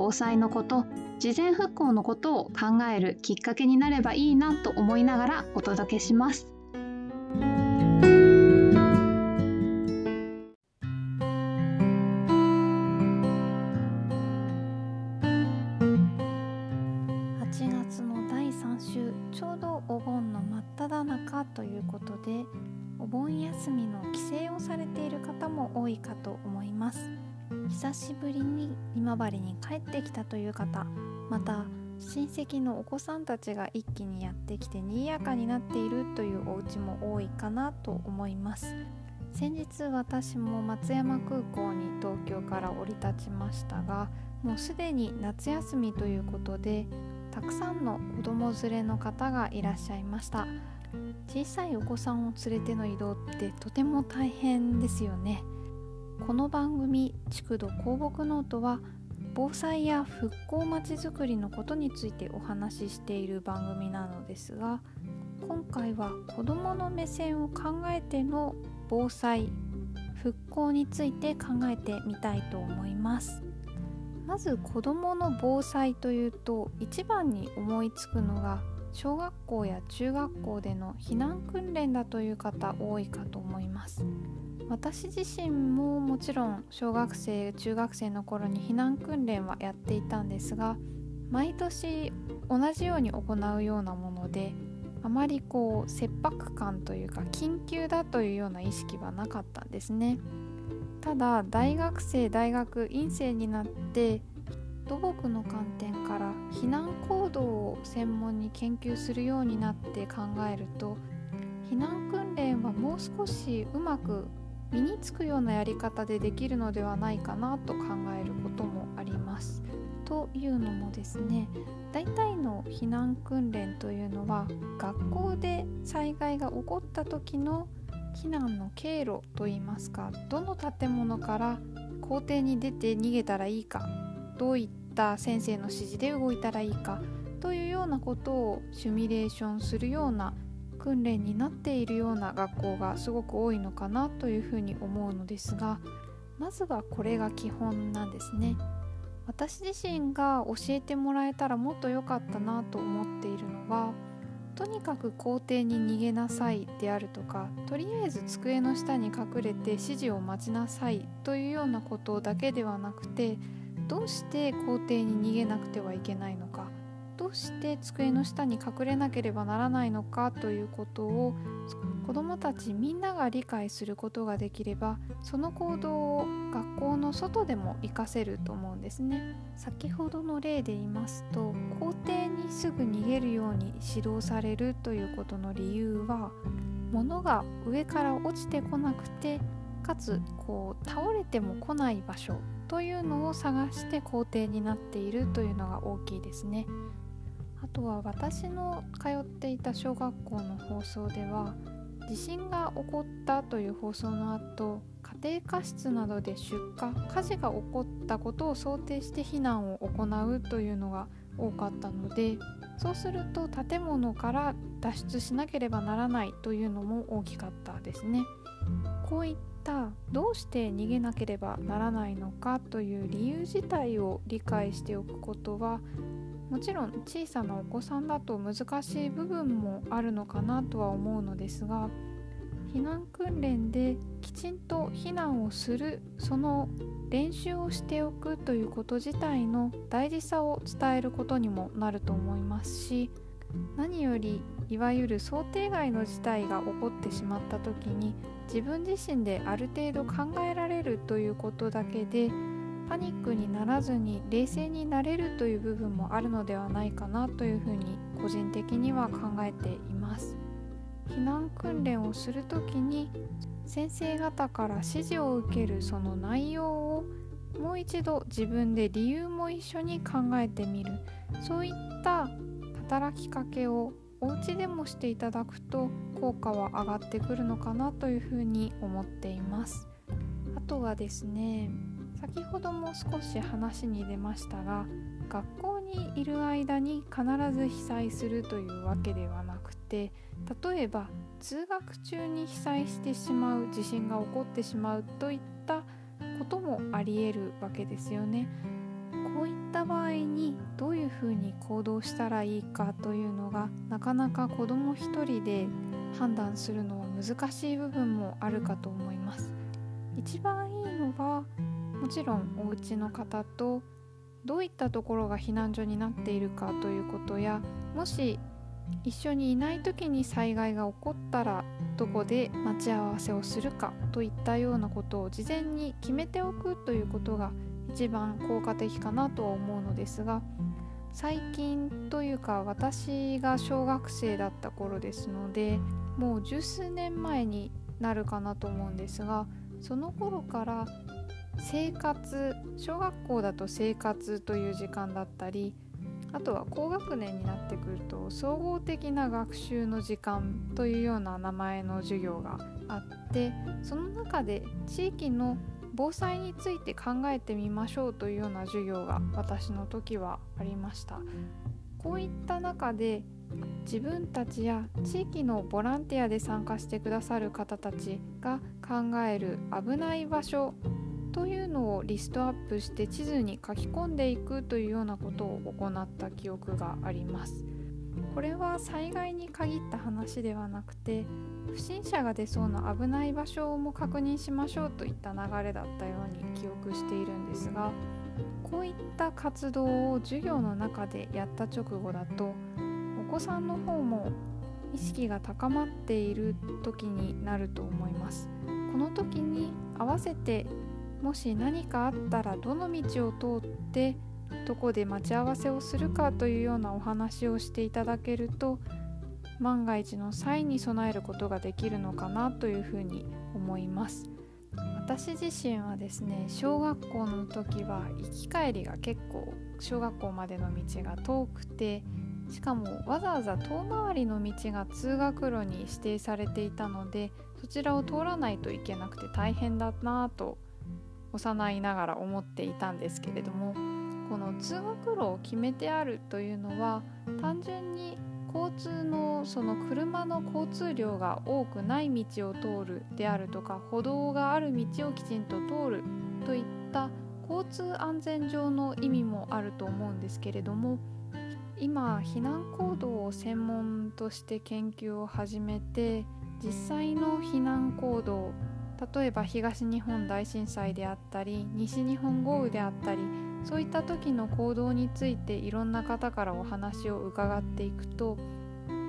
防災のこと事前復興のことを考えるきっかけになればいいなと思いながらお届けします。月の第3週ちょうどお盆の真っ只中ということでお盆休みの帰省をされている方も多いかと思います。久しぶりに今治に帰ってきたという方また親戚のお子さんたちが一気にやってきて賑やかになっているというお家も多いかなと思います。先日私も松山空港に東京から降り立ちましたがもうすでに夏休みということでたくさんの子供連れの方がいらっしゃいました。小さいお子さんを連れての移動ってとても大変ですよね。この番組「築土鉱木ノート」は防災や復興まちづくりのことについてお話ししている番組なのですが今回は子どもの目線を考えての防災復興について考えてみたいと思います。まず子どもの防災というと一番に思いつくのが小学校や中学校での避難訓練だという方多いかと思います。私自身ももちろん小学生中学生の頃に避難訓練はやっていたんですが毎年同じように行うようなものであまりこう切迫感というか緊急だというような意識はなかったんですね。ただ大学生大学院生になって土木の観点から避難行動を専門に研究するようになって考えると避難訓練はもう少しうまく身につくようなやり方でできるのではないかなと考えることもあります。というのもですね大体の避難訓練というのは学校で災害が起こった時の避難の経路といいますかどの建物から校庭に出て逃げたらいいかどういった先生の指示で動いたらいいかというようなことをシミュレーションするような訓練になっているような学校がすごく多いのかなというふうに思うのですがまずはこれが基本なんですね。私自身が教えてもらえたらもっと良かったなと思っているのはとにかく校庭に逃げなさいであるとかとりあえず机の下に隠れて指示を待ちなさいというようなことだけではなくてどうして校庭に逃げなくてはいけないのかうして机の下に隠れなければならないのかということを子どもたちみんなが理解することができればその行動を学校の外でも活かせると思うんですね。先ほどの例で言いますと校庭にすぐ逃げるように指導されるということの理由は物が上から落ちてこなくてかつこう倒れても来ない場所というのを探して校庭になっているというのが大きいですね。あとは私の通っていた小学校の放送では地震が起こったという放送の後家庭科室などで出火火事が起こったことを想定して避難を行うというのが多かったのでそうすると建物から脱出しなければならないというのも大きかったですね。こういったどうして逃げなければならないのかという理由自体を理解しておくことはもちろん小さなお子さんだと難しい部分もあるのかなとは思うのですが避難訓練できちんと避難をするその練習をしておくということ自体の大事さを伝えることにもなると思いますし何よりいわゆる想定外の事態が起こってしまった時に自分自身である程度考えられるということだけでパニックにならずに冷静になれるという部分もあるのではないかなというふうに個人的には考えています。避難訓練をする時に先生方から指示を受けるその内容をもう一度自分で理由も一緒に考えてみる。そういった働きかけをお家でもしていただくと効果は上がってくるのかなというふうに思っています。あとはですね先ほども少し話に出ましたが学校にいる間に必ず被災するというわけではなくて例えば通学中に被災してしまう地震が起こってしまうといったこともありえるわけですよね。こういった場合にどういうふうに行動したらいいかというのがなかなか子ども一人で判断するのは難しい部分もあるかと思います。一番いいのはもちろんお家の方とどういったところが避難所になっているかということやもし一緒にいない時に災害が起こったらどこで待ち合わせをするかといったようなことを事前に決めておくということが一番効果的かなとは思うのですが最近というか私が小学生だった頃ですのでもう十数年前になるかなと思うんですがその頃から生活小学校だと生活という時間だったりあとは高学年になってくると総合的な学習の時間というような名前の授業があってその中で地域の防災について考えてみましょうというような授業が私の時はありました。こういった中で自分たちや地域のボランティアで参加してくださる方たちが考える危ない場所というのをリストアップして地図に書き込んでいくというようなことを行った記憶があります。これは災害に限った話ではなくて不審者が出そうな危ない場所も確認しましょうといった流れだったように記憶しているんですがこういった活動を授業の中でやった直後だと子さんの方も意識が高まっている時になると思います。この時に合わせてもし何かあったらどの道を通ってどこで待ち合わせをするかというようなお話をしていただけると万が一の際に備えることができるのかなというふうに思います。私自身はですね小学校の時は行き帰りが結構小学校までの道が遠くてしかもわざわざ遠回りの道が通学路に指定されていたのでそちらを通らないといけなくて大変だなぁと幼いながら思っていたんですけれどもこの通学路を決めてあるというのは単純に交通のその車の交通量が多くない道を通るであるとか歩道がある道をきちんと通るといった交通安全上の意味もあると思うんですけれども今避難行動を専門として研究を始めて実際の避難行動例えば東日本大震災であったり西日本豪雨であったりそういった時の行動についていろんな方からお話を伺っていくと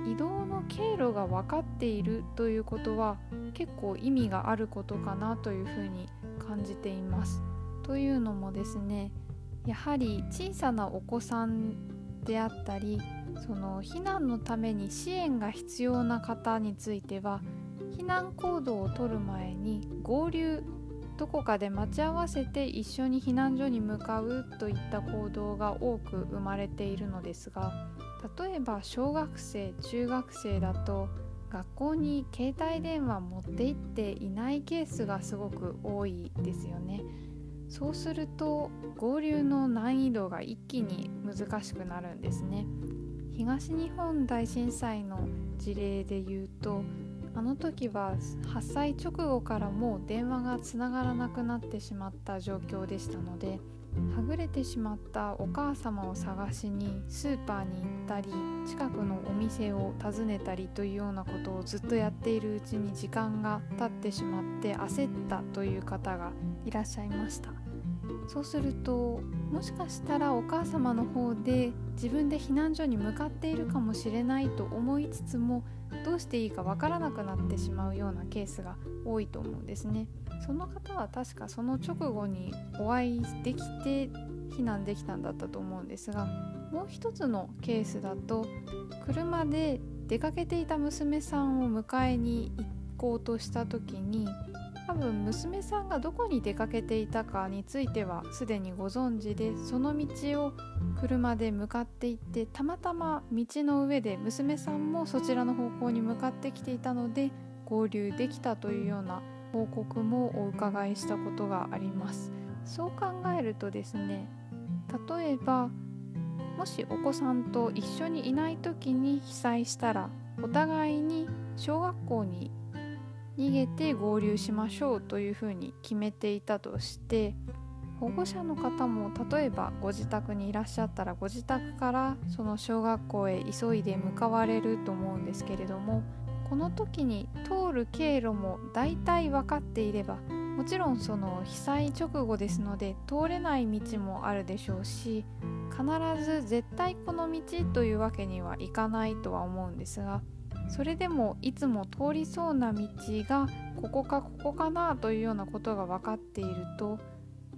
移動の経路が分かっているということは結構意味があることかなというふうに感じています。というのもですねやはり小さなお子さんであったりその避難のために支援が必要な方については避難行動をとる前に合流どこかで待ち合わせて一緒に避難所に向かうといった行動が多く生まれているのですが例えば小学生中学生だと学校に携帯電話持って行っていないケースがすごく多いですよね。そうすると合流の難易度が一気に難しくなるんですね。東日本大震災の事例で言うとあの時は発災直後からもう電話がつながらなくなってしまった状況でしたのではぐれてしまったお母様を探しにスーパーに行ったり近くのお店を訪ねたりというようなことをずっとやっているうちに時間が経ってしまって焦ったという方がいらっしゃいましたそうするともしかしたらお母様の方で自分で避難所に向かっているかもしれないと思いつつもどうしていいかわからなくなってしまうようなケースが多いと思うんですね。その方は確かその直後にお会いできて避難できたんだったと思うんですがもう一つのケースだと車で出かけていた娘さんを迎えに行こうとした時に多分娘さんがどこに出かけていたかについてはすでにご存知でその道を車で向かっていってたまたま道の上で娘さんもそちらの方向に向かってきていたので合流できたというような報告もお伺いしたことがあります。そう考えるとですね例えばもしお子さんと一緒にいない時に被災したらお互いに小学校に逃げて合流しましょうというふうに決めていたとして保護者の方も例えばご自宅にいらっしゃったらご自宅からその小学校へ急いで向かわれると思うんですけれどもこの時に通る経路も大体分かっていればもちろんその被災直後ですので通れない道もあるでしょうし必ず絶対この道というわけにはいかないとは思うんですがそれでもいつも通りそうな道がここかここかなというようなことが分かっていると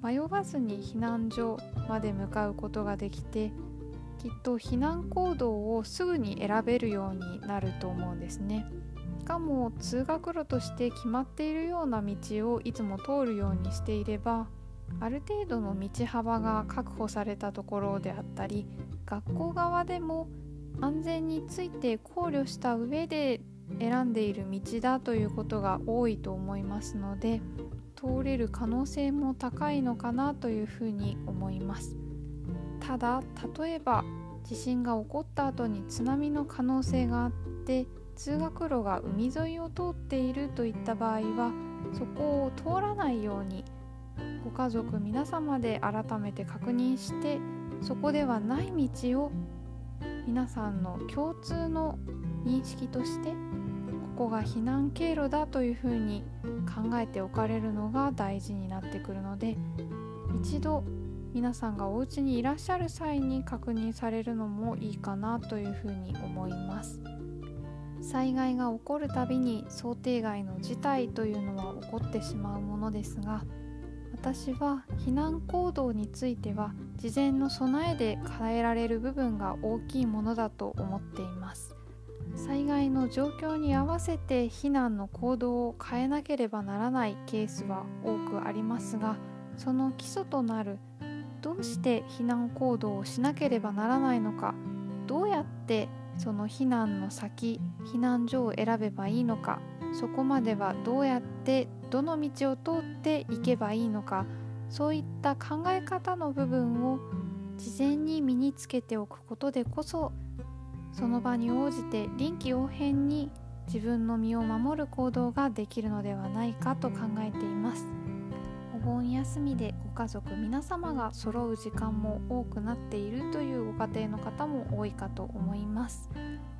迷わずに避難所まで向かうことができてきっと避難行動をすぐに選べるようになると思うんですね。しかも通学路として決まっているような道をいつも通るようにしていればある程度の道幅が確保されたところであったり学校側でも安全について考慮した上で選んでいる道だということが多いと思いますので通れる可能性も高いのかなというふうに思います。ただ例えば地震が起こった後に津波の可能性があって通学路が海沿いを通っているといった場合はそこを通らないようにご家族皆様で改めて確認してそこではない道を皆さんの共通の認識としてここが避難経路だというふうに考えておかれるのが大事になってくるので一度皆さんがお家にいらっしゃる際に確認されるのもいいかなというふうに思います。災害が起こるたびに想定外の事態というのは起こってしまうものですが私は避難行動については事前の備えで変えられる部分が大きいものだと思っています。災害の状況に合わせて避難の行動を変えなければならないケースは多くありますがその基礎となるどうして避難行動をしなければならないのかどうやってその避難の先避難所を選べばいいのかそこまではどうやってどの道を通っていけばいいのかそういった考え方の部分を事前に身につけておくことでこそその場に応じて臨機応変に自分の身を守る行動ができるのではないかと考えています。お盆休みでご家族皆様が揃う時間も多くなっているというご家庭の方も多いかと思います。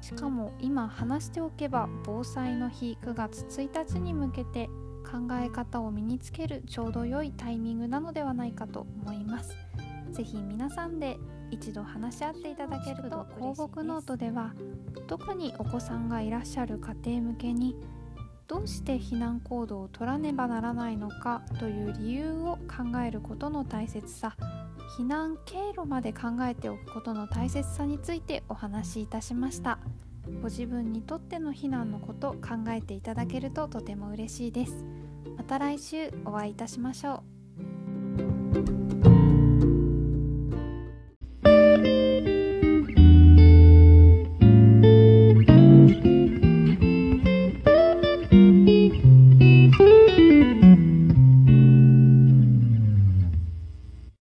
しかも今話しておけば防災の日9月1日に向けて考え方を身につけるちょうど良いタイミングなのではないかと思います。ぜひ皆さんで一度話し合っていただけると放牧ノートでは特にお子さんがいらっしゃる家庭向けにどうして避難行動を取らねばならないのかという理由を考えることの大切さ避難経路まで考えておくことの大切さについてお話しいたしましたご自分にとっての避難のこと考えていただけるととても嬉しいです。また来週お会いいたしましょう。